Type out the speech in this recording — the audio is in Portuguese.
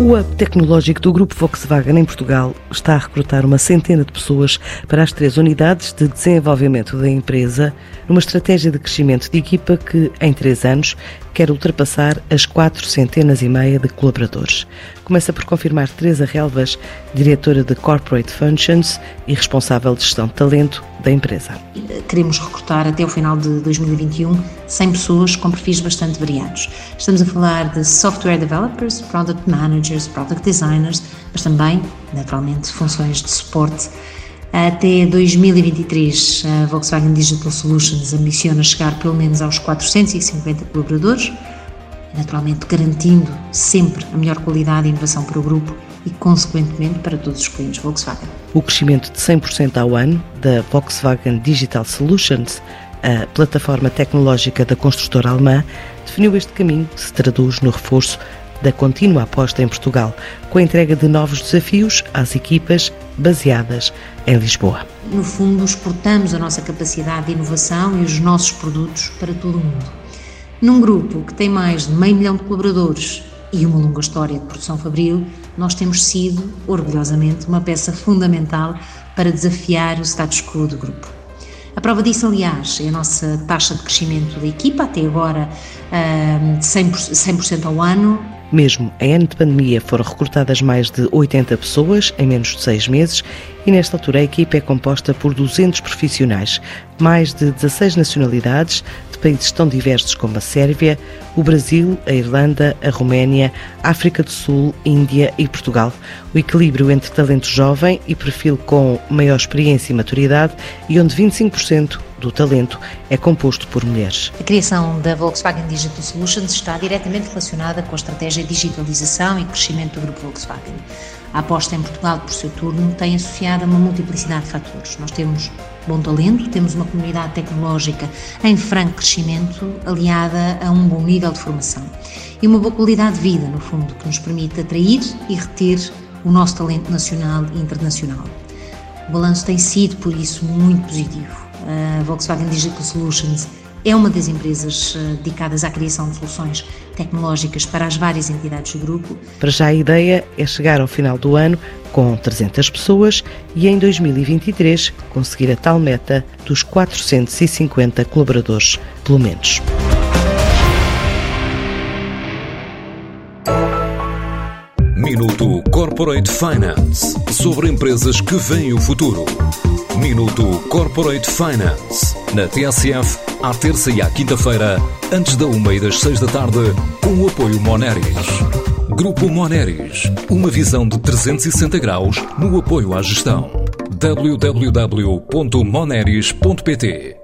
O hub tecnológico do Grupo Volkswagen em Portugal está a recrutar uma centena de pessoas para as três unidades de desenvolvimento da empresa, numa estratégia de crescimento de equipa que, em três anos, quer ultrapassar as quatro centenas e meia de colaboradores. Começa por confirmar Teresa Relvas, diretora de Corporate Functions e responsável de gestão de talento da empresa. Queremos recrutar até o final de 2021 100 pessoas com perfis bastante variados. Estamos a falar de software developers, product managers, product designers, mas também, naturalmente, funções de suporte até 2023, a Volkswagen Digital Solutions ambiciona chegar pelo menos aos 450 colaboradores, naturalmente garantindo sempre a melhor qualidade e inovação para o grupo e, consequentemente, para todos os clientes Volkswagen. O crescimento de 100% ao ano da Volkswagen Digital Solutions, a plataforma tecnológica da construtora alemã, definiu este caminho que se traduz no reforço da contínua aposta em Portugal, com a entrega de novos desafios às equipas baseadas em Lisboa. No fundo, exportamos a nossa capacidade de inovação e os nossos produtos para todo o mundo. Num grupo que tem mais de meio milhão de colaboradores e uma longa história de produção fabril, nós temos sido, orgulhosamente, uma peça fundamental para desafiar o status quo do grupo. A prova disso, aliás, é a nossa taxa de crescimento da equipa, até agora de 100%, ao ano, mesmo em ano de pandemia foram recrutadas mais de 80 pessoas em menos de seis meses e nesta altura a equipa é composta por 200 profissionais, mais de 16 nacionalidades de países tão diversos como a Sérvia, o Brasil, a Irlanda, a Roménia, África do Sul, Índia e Portugal. O equilíbrio entre talento jovem e perfil com maior experiência e maturidade e onde 25% do talento é composto por mulheres. A criação da Volkswagen Digital Solutions está diretamente relacionada com a estratégia de digitalização e crescimento do grupo Volkswagen. A aposta em Portugal, por seu turno, tem associada uma multiplicidade de fatores. Nós temos bom talento, temos uma comunidade tecnológica em franco crescimento, aliada a um bom nível de formação e uma boa qualidade de vida, no fundo, que nos permite atrair e reter o nosso talento nacional e internacional. O balanço tem sido, por isso, muito positivo. A Volkswagen Digital Solutions é uma das empresas eh, dedicadas à criação de soluções tecnológicas para as várias entidades do grupo. Para já a ideia é chegar ao final do ano com 300 pessoas e em 2023 conseguir a tal meta dos 450 colaboradores, pelo menos. Minuto Corporate Finance sobre empresas que veem o futuro. Minuto Corporate Finance na TSF, à terça e à quinta-feira, antes da uma e das seis da tarde, com o apoio Moneris. Grupo Moneris, uma visão de 360 graus no apoio à gestão. www.moneris.pt